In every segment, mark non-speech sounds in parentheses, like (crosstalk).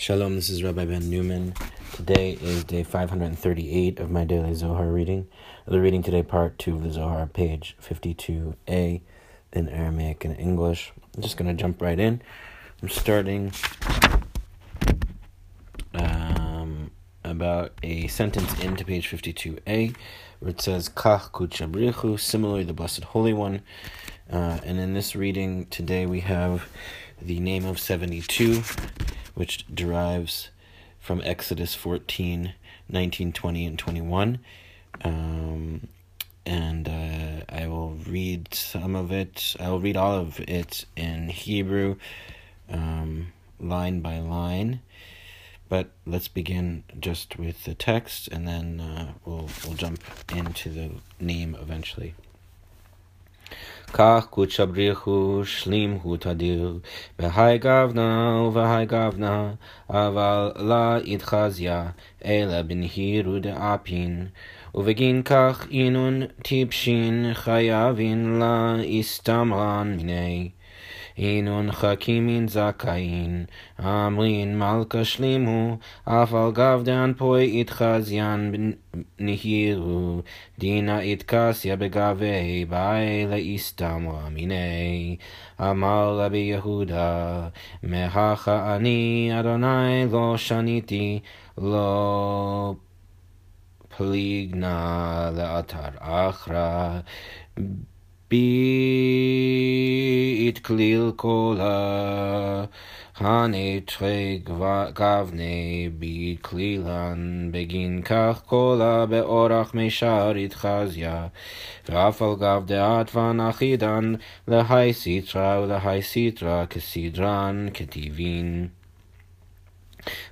Shalom, this is Rabbi Ben Newman. Today is day 538 of my daily Zohar reading. The reading today, part 2 of the Zohar, page 52a in Aramaic and English. I'm just going to jump right in. I'm starting um, about a sentence into page 52a where it says, Kach Kuchabrichu, similarly the Blessed Holy One. Uh, and in this reading today, we have the name of 72 which derives from Exodus 14, 19, 20, and 21. Um, and uh, I will read some of it. I will read all of it in Hebrew, um, line by line. But let's begin just with the text, and then uh, we'll we'll jump into the name eventually. כך קודשא בריחו שלים הוא תדיר, והי גבנה ובהי גבנה, אבל לה יתחזיה, אלא בנהירו דאפין. ובגין כך אינון טיפשין חייבין לה הסתמרן מיני. אינון חכימין זכאין, אמרין מלכה שלימו, אף על גבדן פוי התחזיין נהירו, דינה התקסיה בגבי, באי לאיסתמרה מיני. אמר רבי יהודה, מהכה אני אדוני לא שניתי, לא פליגנה לאתר אחרא. בית כליל קולה, הנטרי גבני בית כלילן, בגין כך קולה באורח מישר התחזיה, ואף על גב דעת ונחילן, להי סיטרא ולהי סיטרא כסדרן כטיבין.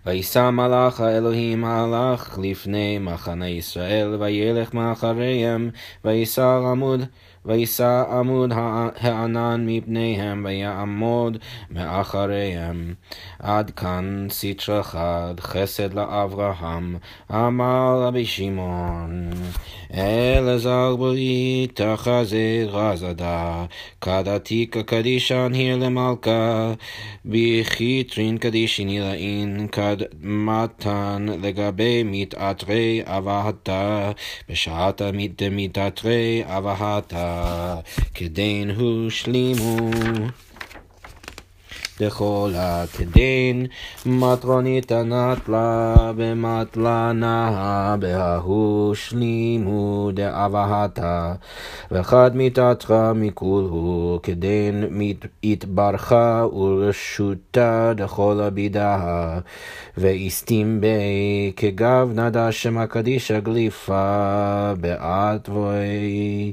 וישא מלאך האלוהים הלך לפני מחנה ישראל, וילך מאחריהם, וישא עמוד וישא עמוד הענן מפניהם, ויעמוד מאחריהם. עד כאן סטרא חד, חסד לאברהם, אמר רבי שמעון. אלעזר ברית תחזה רזדה, כדתיקה קדישן היא למלכה, בחיטרין קדישין ילאין, כד מתן לגבי מתעטרי אבהתה, בשעת דמתעטרי אבהתה. כדין הושלימו. דכולה הכדין מטרונית הנטלה במטלה נאה בההוא דאבהתה. דאבהת וחד מיתתך מכול הוא כדין התברכה ורשותה דכל הבידה. ואיסתים בי כגב נדה שמה קדישה גליפה בעטבוי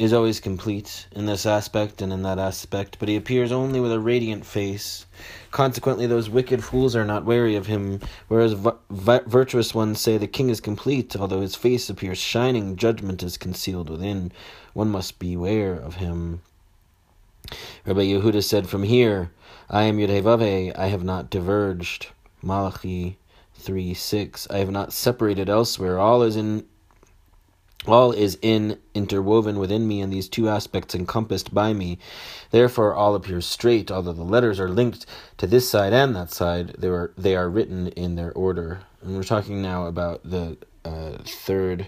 is always complete in this aspect and in that aspect, but he appears only with a radiant face. Consequently, those wicked fools are not wary of him, whereas vi- virtuous ones say the king is complete, although his face appears shining, judgment is concealed within. One must beware of him. Rabbi Yehuda said, From here, I am Yudhevave, I have not diverged. Malachi 3 6, I have not separated elsewhere. All is in all is in interwoven within me and these two aspects encompassed by me. Therefore all appears straight although the letters are linked to this side and that side. They are they are written in their order. And we're talking now about the uh, third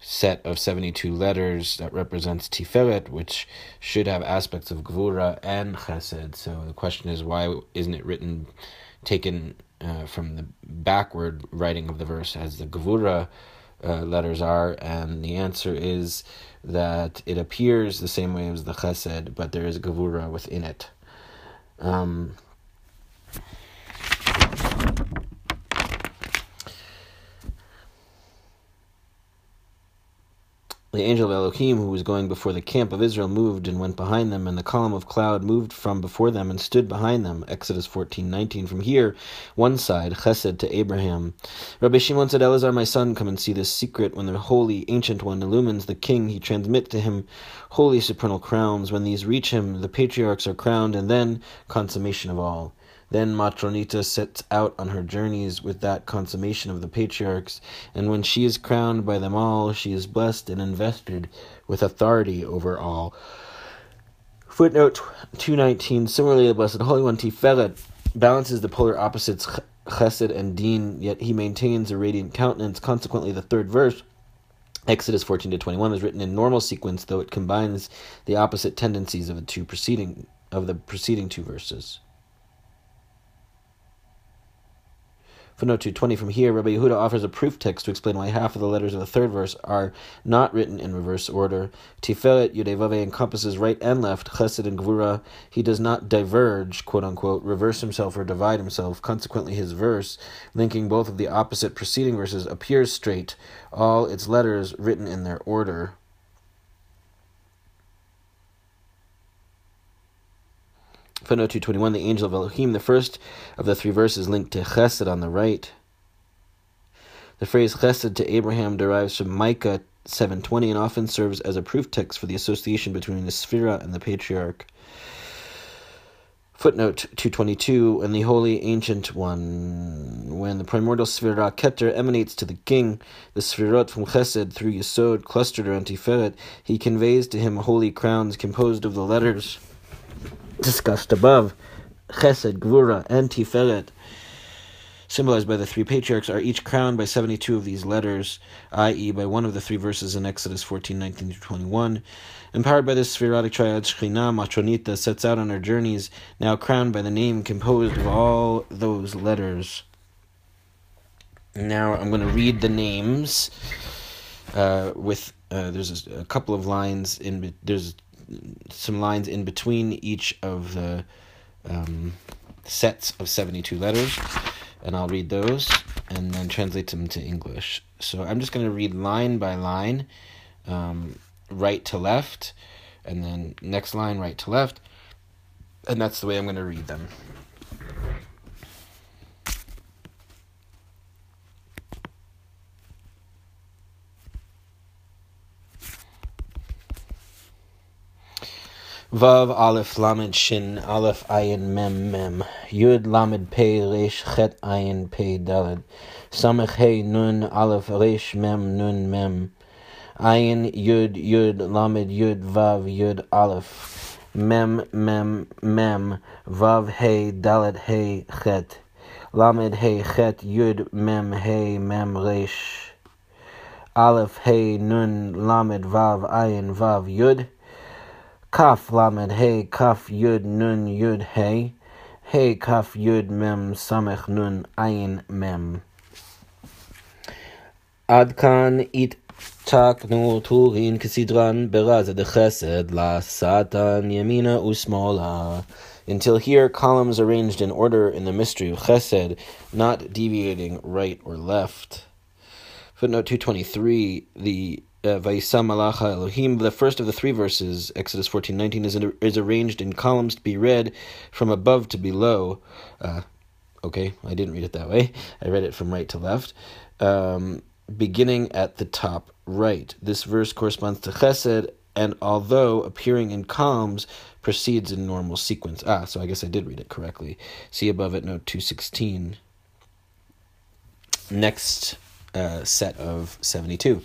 set of 72 letters that represents Tiferet, which should have aspects of Gvura and Chesed. So the question is, why isn't it written, taken uh, from the backward writing of the verse as the Gvura uh, letters are, and the answer is that it appears the same way as the Chesed, but there is Gavura within it. Um, The angel of Elohim, who was going before the camp of Israel, moved and went behind them, and the column of cloud moved from before them and stood behind them. Exodus 14:19. From here, one side, Chesed to Abraham. Rabbi Shimon said, Elazar, my son, come and see this secret. When the holy, ancient one illumines the king, he transmits to him holy supernal crowns. When these reach him, the patriarchs are crowned, and then consummation of all. Then Matronita sets out on her journeys with that consummation of the patriarchs, and when she is crowned by them all, she is blessed and invested with authority over all. Footnote 219 Similarly, the Blessed Holy One Tiferet balances the polar opposites Chesed and Din, yet he maintains a radiant countenance. Consequently, the third verse Exodus 14 to 21 is written in normal sequence, though it combines the opposite tendencies of the two preceding of the preceding two verses. Footnote 220 from here, Rabbi Yehuda offers a proof text to explain why half of the letters of the third verse are not written in reverse order. Tiferet Yudevave encompasses right and left, Chesed and Gvura. He does not diverge, quote unquote, reverse himself or divide himself. Consequently, his verse, linking both of the opposite preceding verses, appears straight, all its letters written in their order. Footnote 221, the angel of Elohim, the first of the three verses linked to Chesed on the right. The phrase Chesed to Abraham derives from Micah 7.20 and often serves as a proof text for the association between the Sphira and the Patriarch. Footnote 222, and the Holy Ancient One. When the primordial Sphira Keter emanates to the king, the Sphirot from Chesed through Yesod clustered around Tiferet, he conveys to him holy crowns composed of the letters discussed above, Chesed, Gvura, and Tiferet, symbolized by the three patriarchs, are each crowned by 72 of these letters, i.e., by one of the three verses in Exodus 14, 19 21. Empowered by this sefirotic triad, Shekhinah Matronita sets out on her journeys, now crowned by the name composed of all those letters. Now I'm going to read the names uh, with uh, there's a, a, couple of lines in there's some lines in between each of the um, sets of 72 letters, and I'll read those and then translate them to English. So I'm just going to read line by line, um, right to left, and then next line, right to left, and that's the way I'm going to read them. Vav Aleph Lamed Shin Aleph Ayin Mem Mem Yud Lamed Pei Resh Chet Ayin Pei Daled Samech Hey Nun Aleph Resh Mem Nun Mem Ayin Yud Yud Lamed Yud Vav Yud Aleph Mem Mem Mem Vav Hey Dalet Hey Chet Lamed Hey Chet Yud Mem Hey Mem Resh Aleph Hey Nun Lamed Vav Ayin Vav Yud Kaf lamed hey kaf yud nun yud hey hey kaf yud mem samech nun ayin mem. Adkan it taknu turin kesidran beraz de chesed la satan yamina usmola. Until here, columns arranged in order in the mystery of chesed, not deviating right or left. Footnote 223, the Malacha Elohim, the first of the three verses, Exodus fourteen nineteen, is, is arranged in columns to be read from above to below. Uh, okay, I didn't read it that way. (laughs) I read it from right to left. Um, beginning at the top right. This verse corresponds to Chesed, and although appearing in columns, proceeds in normal sequence. Ah, so I guess I did read it correctly. See above at note 216. Next uh, set of 72.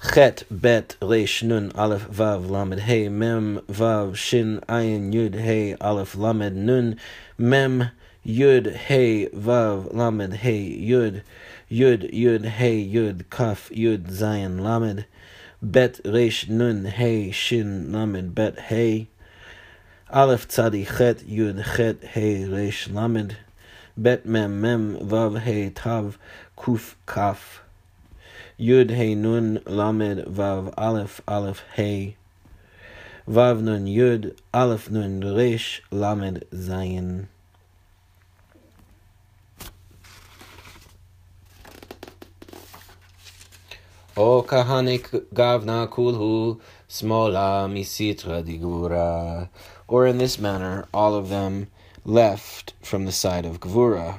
Chet, Bet, Resh, Nun, Aleph, Vav, Lamed, Hey, Mem, Vav, Shin, Ayin, Yud, Hey, Aleph, Lamed, Nun, Mem, Yud, Hey, Vav, Lamed, Hey, Yud, Yud, Yud, Hey, Yud, Kaf, Yud, Zayin, Lamed, Bet, Resh, Nun, Hey, Shin, Lamed, Bet, Hey, Aleph, Tzadi, Chet, Yud, Chet, Hey, Resh, Lamed, Bet, Mem, Mem, Vav, Hey, Tav, Kuf, Kaf, Yud Hey Nun Lamed Vav Aleph Aleph Hey Vav Nun Yud Aleph Nun Resh Lamed Zayin. O kahane gavna kulhu smola misitra digura. Or in this manner, all of them left from the side of Gvura.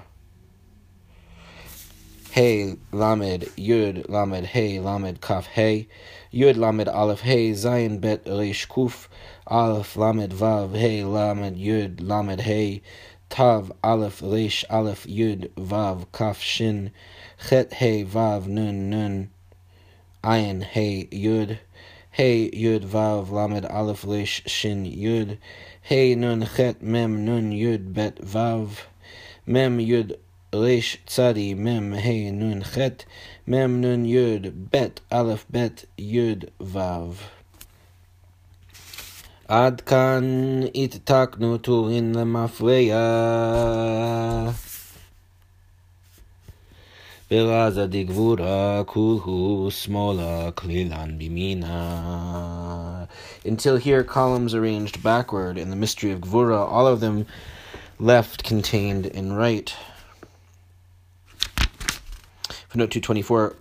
Hey Lamed. Yud Lamed. Hey Lamed. Kaf. Hey Yud Lamed. Aleph. Hey Zayin Bet Reish Kuf. Aleph Lamed. Vav. Hey Lamed. Yud Lamed. Hey Tav. Aleph. Reish. Aleph. Yud Vav. Kaf. Shin. Chet. Hey Vav. Nun. Nun. Ayin. Hey Yud. Hey Yud Vav. Lamed. Aleph. Reish. Shin. Yud. Hey Nun. Chet. Mem. Nun. Yud. Bet. Vav. Mem. Yud Resh Tzadi Mem Hey Nun Chet Mem Nun Yud Bet Aleph Bet Yud Vav עד כאן התעתקנו טורין למפרע. ברזה דגבורה כולהו שמאלה כלילן בימינה. Until here, columns arranged backward in the mystery of Gvura, all of them left contained in right. Footnote 224,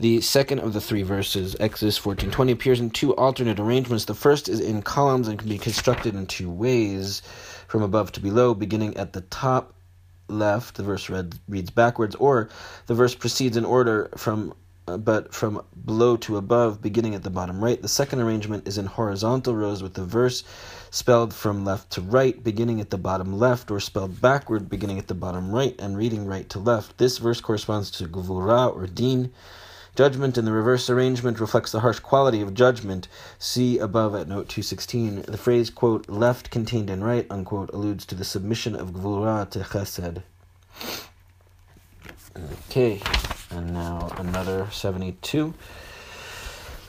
the second of the three verses, Exodus 14.20, appears in two alternate arrangements. The first is in columns and can be constructed in two ways, from above to below, beginning at the top left, the verse read, reads backwards, or the verse proceeds in order from uh, but from below to above, beginning at the bottom right. The second arrangement is in horizontal rows with the verse spelled from left to right, beginning at the bottom left, or spelled backward, beginning at the bottom right, and reading right to left. This verse corresponds to Gvura or Din. Judgment in the reverse arrangement reflects the harsh quality of judgment. See above at note 216. The phrase, quote, left contained in right, unquote, alludes to the submission of Gvura to Chesed. Okay. And now another 72.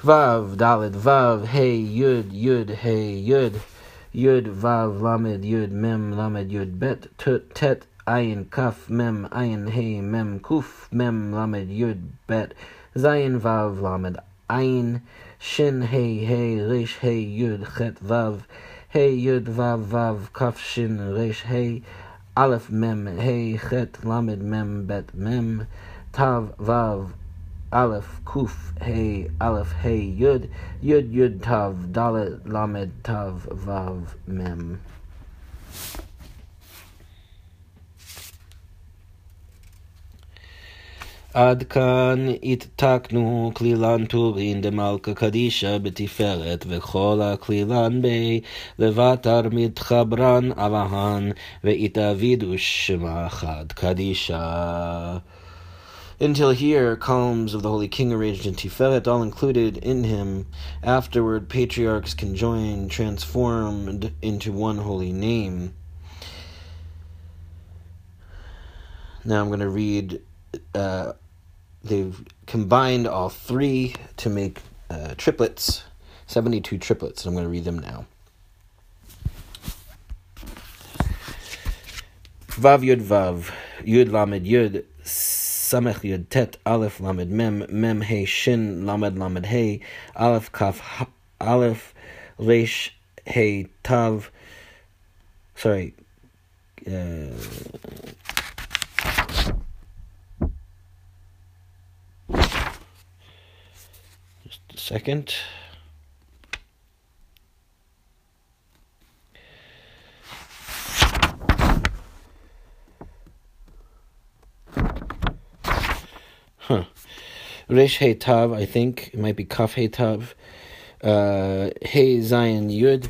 Vav, Dalid, Vav, Hey, Yud, Yud, Hey, Yud, Yud, Vav, Lamed, Yud, Mem, Lamed, Yud, Bet, Tet, Ayin, Kaf, Mem, Ayin, Hey, Mem, Kuf, Mem, Lamed, Yud, Bet, Zayin, Vav, Lamed, Ayin, Shin, Hey, Hey, Rish, Hey, Yud, Chet, Vav, Hey, Yud, Vav, Vav, Kaf, Shin, Rish, Hey, Aleph, Mem, Hey, Chet, Lamed, Mem, Bet, Mem, Tav Vav Aleph Kuf ה', Aleph ה', Yud Yud Yud Tav Dalet Lamed Tav Vav Mem. עד כאן התתקנו כלילן טורין דמלכה קדישא בתפארת, וכל הכלילן בי לבטר מתחברן עלהן, והתאבידו שמה אחת קדישא. Until here, columns of the Holy King arranged in Tiferet, all included in him. Afterward, patriarchs conjoined, transformed into one holy name. Now I'm going to read. Uh, they've combined all three to make uh, triplets, 72 triplets, and I'm going to read them now. Vav Yud Vav, Yud Lamed Yud, Samech Yud Tet Aleph Lamed Mem Mem Hey Shin Lamed Lamed Hey Aleph Kaf Aleph Resh Hey Tav. Sorry. Uh, just a second. Huh. Resh Hey Tav, I think. It might be Kaf Hey Tav. Uh, hey Zion Yud.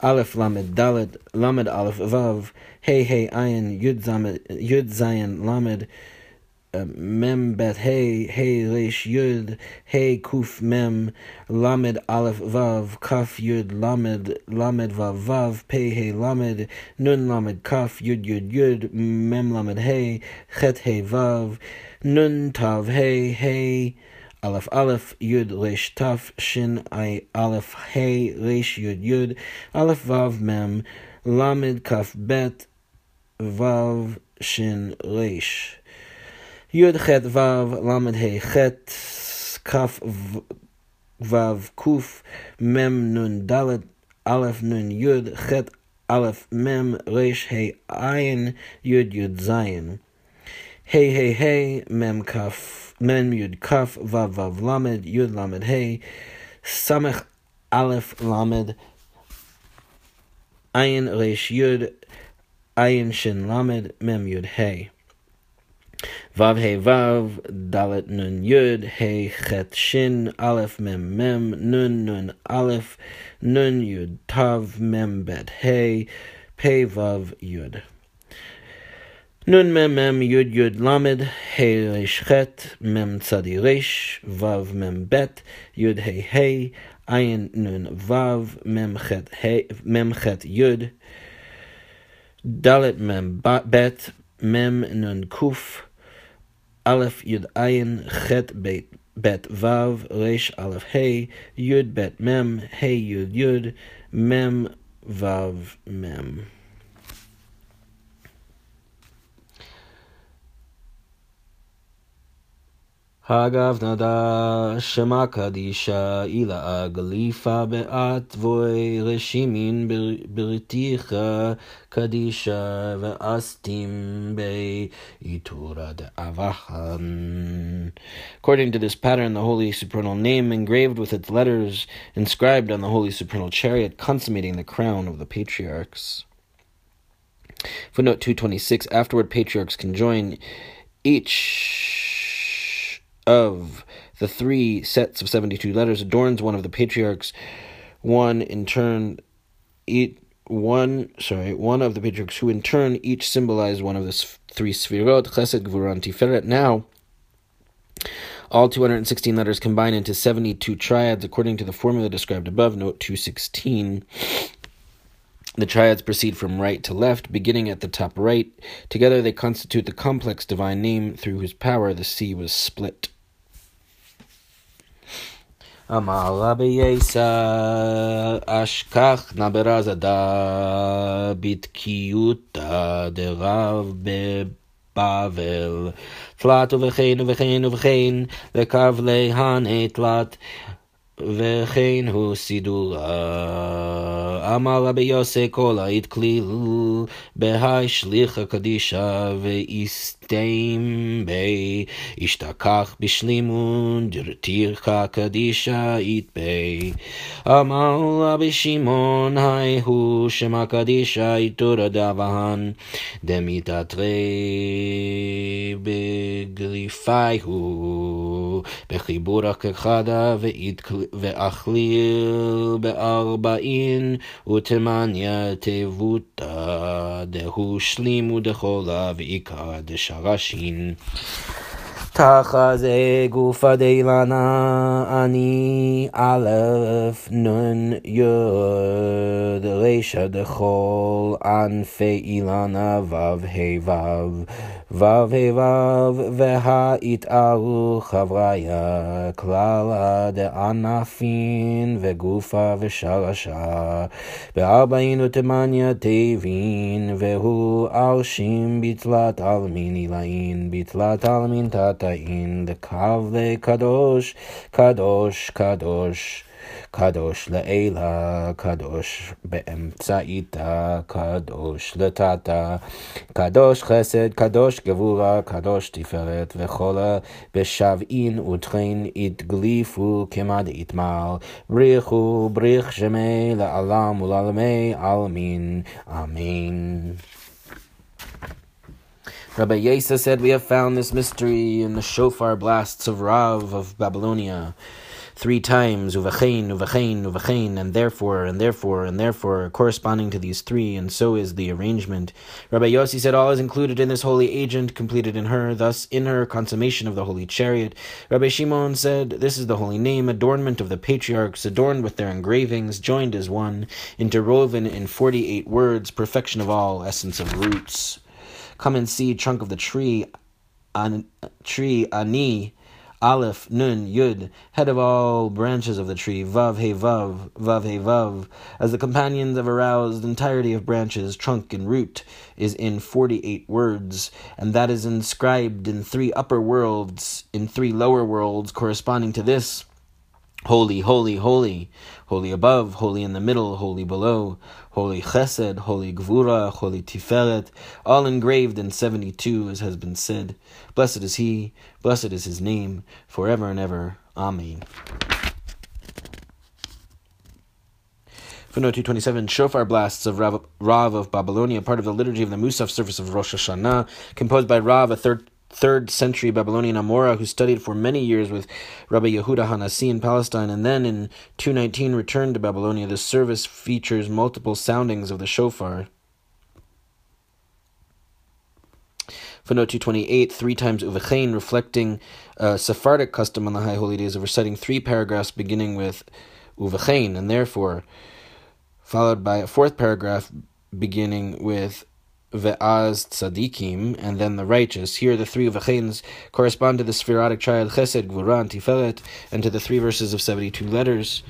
Aleph Lamed Dalet. Lamed Aleph Vav. Hey Hey Ayin Yud Zamed, Yud Zion Lamed. Uh, mem bet hey hey resh yud hey kuf mem lamed aleph vav kaf yud lamed lamed vav vav pei hey lamed nun lamed kaf yud yud yud mem lamed hey chet hey vav Nun Tav Hey Hey Aleph Aleph Yud Resh Taf Shin I Aleph Hey Resh Yud Yud Aleph Vav Mem Lamed Kaf Bet Vav Shin Resh Yud Chet Vav Lamed Hey Chet Kaf Vav Kuf Mem Nun Dalet Aleph Nun Yud Chet Aleph Mem Resh Hey Ayin Yud Yud Zayin Hey Hey Hey Mem Kaf Mem Yud Kaf Vav Vav Lamed Yud Lamed Hey Samech Aleph Lamed Ayin Reish Yud Ayin Shin Lamed Mem Yud Hey. Vav Hey Vav Dalet Nun Yud Hey Chet Shin Aleph Mem Mem Nun Nun Aleph Nun Yud Tav Mem Bet Hey Pei Vav Yud Nun mem mem yud yud lamed hey resh chet mem tzadi resh vav mem bet yud hey hey ayin nun vav mem chet hey mem chet yud dalet mem bet mem nun kuf aleph yud ayin chet bet bet vav resh aleph hey yud bet mem hey yud yud mem vav mem Hagav nada shema kadisha ila agalifa be'at reshimin beriticha kadisha ve'astim be itura de. According to this pattern, the Holy Supernal Name engraved with its letters inscribed on the Holy Supernal Chariot, consummating the crown of the patriarchs. Footnote 226 Afterward, patriarchs can join each of the three sets of 72 letters adorns one of the patriarchs. One in turn, each, one sorry, one of the patriarchs who in turn each symbolize one of the three sfirot, Chesed, Gvura, and Tiferet. Now, all 216 letters combine into 72 triads according to the formula described above, note 216. The triads proceed from right to left, beginning at the top right. Together they constitute the complex divine name through whose power the sea was split. אמר רבי יסא אשכח נברזדה בתקיעותא דרב בבבל תלת ובכן ובכן ובכן וכבלי הנה תלת וכן הוא סידורה. אמר רבי יוסי כל העת כליל בהי שליחה קדישה ואיסתם בי השתכח בשלימון דרתירכה קדישה אית בי. אמר רבי שמעון היי הוא שמה קדישה איתורא דבהן דמיתתרי בגליפי הוא בחיבור הכחדה ואית ואכליל בארבעין ותמניה תבותה דהו שלימו דכולה Maschinen. דשרשין. תחזה גופא דילנה אני א' נ' י' רישא דכל ענפי אילנה ו' ה' ו' ו' ה' ו' והתארו חבריה כללה דענפין וגופה ושרשה בארבעין ותמניה תבין והוא ארשים בתלת עלמין עילאין בתלת עלמין תתאין לקו קדוש קדוש קדוש קדוש לעילה, קדוש באמצעיתה, קדוש לטאטה, קדוש חסד, קדוש גבורה, קדוש תפארת, וכל בשבעין וטחין התגליפו כמד יתמל, בריחו בריך שמי לעלם ולעלמי עלמין, אמן. Rabbi Yeisa said, We have found this mystery in the shofar blasts of Rav of Babylonia three times, uvachain, uvachain, uvachain, and therefore, and therefore, and therefore, corresponding to these three, and so is the arrangement. Rabbi Yossi said all is included in this holy agent, completed in her, thus in her consummation of the holy chariot. Rabbi Shimon said, This is the holy name, adornment of the patriarchs, adorned with their engravings, joined as one, interwoven in forty eight words, perfection of all, essence of roots. Come and see, trunk of the tree, an, tree, ani, Aleph, Nun, Yud, head of all branches of the tree, Vav, He, Vav, Vav, He, Vav, as the companions have aroused entirety of branches, trunk, and root, is in forty eight words, and that is inscribed in three upper worlds, in three lower worlds, corresponding to this Holy, holy, holy, holy above, holy in the middle, holy below, holy chesed, holy gvura, holy tiferet, all engraved in 72, as has been said. Blessed is he, blessed is his name, forever and ever. Amen. Footnote 227, Shofar blasts of Rav, Rav of Babylonia, part of the liturgy of the Musaf service of Rosh Hashanah, composed by Rav, a third third century Babylonian Amora who studied for many years with Rabbi Yehuda Hanassi in Palestine and then in 219 returned to Babylonia. The service features multiple soundings of the shofar. Footnote 228, three times Uvechain, reflecting a Sephardic custom on the High Holy Days of reciting three paragraphs beginning with Uvechain, and therefore followed by a fourth paragraph beginning with ve'az tzadikim, and then the righteous. Here, the three v'cheins correspond to the Sephirotic triad Chesed, Gvura, and Tiferet, and to the three verses of 72 letters,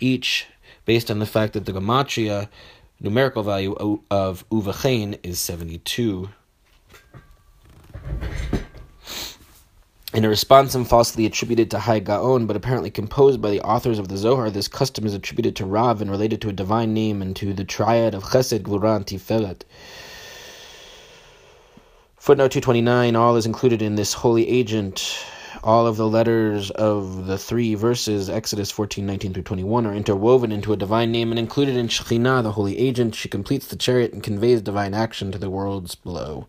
each based on the fact that the gematria numerical value of uvachain is 72. In a responsum falsely attributed to Hai Gaon, but apparently composed by the authors of the Zohar, this custom is attributed to Rav and related to a divine name and to the triad of Chesed, Gvura, and Tiferet. Footnote 229 All is included in this holy agent. All of the letters of the three verses, Exodus 14, 19 through 21, are interwoven into a divine name and included in Shekhinah, the holy agent. She completes the chariot and conveys divine action to the worlds below.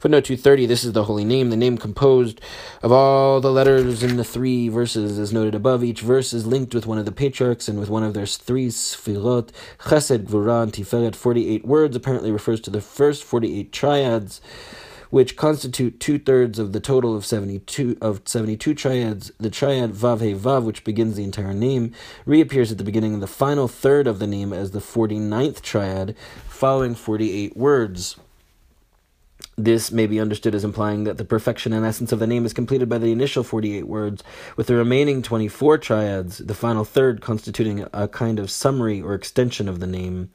Footnote 230 This is the holy name, the name composed of all the letters in the three verses, as noted above. Each verse is linked with one of the patriarchs and with one of their three sfirot, Chesed, Gvura, and Tiferet. 48 words apparently refers to the first 48 triads which constitute two thirds of the total of 72 of 72 triads. The triad Vav Vav, which begins the entire name, reappears at the beginning of the final third of the name as the 49th triad, following 48 words. This may be understood as implying that the perfection and essence of the name is completed by the initial 48 words, with the remaining 24 triads, the final third constituting a kind of summary or extension of the name.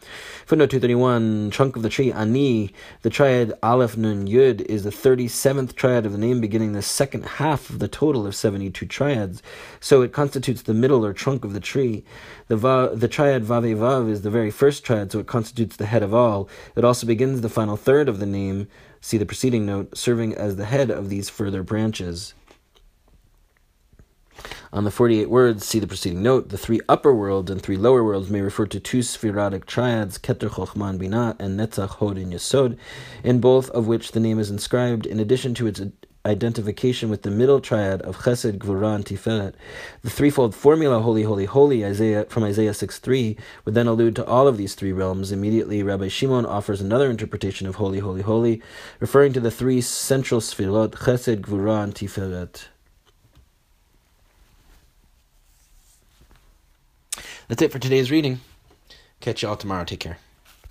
Footnote 231, trunk of the tree, Ani, the triad Aleph Nun Yud, is the 37th triad of the name, beginning the second half of the total of 72 triads, so it constitutes the middle or trunk of the tree. The, va, the triad Vave Vav is the very first triad, so it constitutes the head of all. It also begins the final third of the name. See the preceding note, serving as the head of these further branches. On the 48 words, see the preceding note, the three upper worlds and three lower worlds may refer to two sefirotic triads, Keter Chochmah Binah and Netzach Hod and Yesod, in both of which the name is inscribed, in addition to its identification with the middle triad of Chesed, Gvura, and Tiferet. The threefold formula, Holy, Holy, Holy, Isaiah from Isaiah 6.3, would then allude to all of these three realms. Immediately, Rabbi Shimon offers another interpretation of Holy, Holy, Holy, referring to the three central Sfirot, Chesed, Gvura, and Tiferet. That's it for today's reading. Catch you all tomorrow. Take care.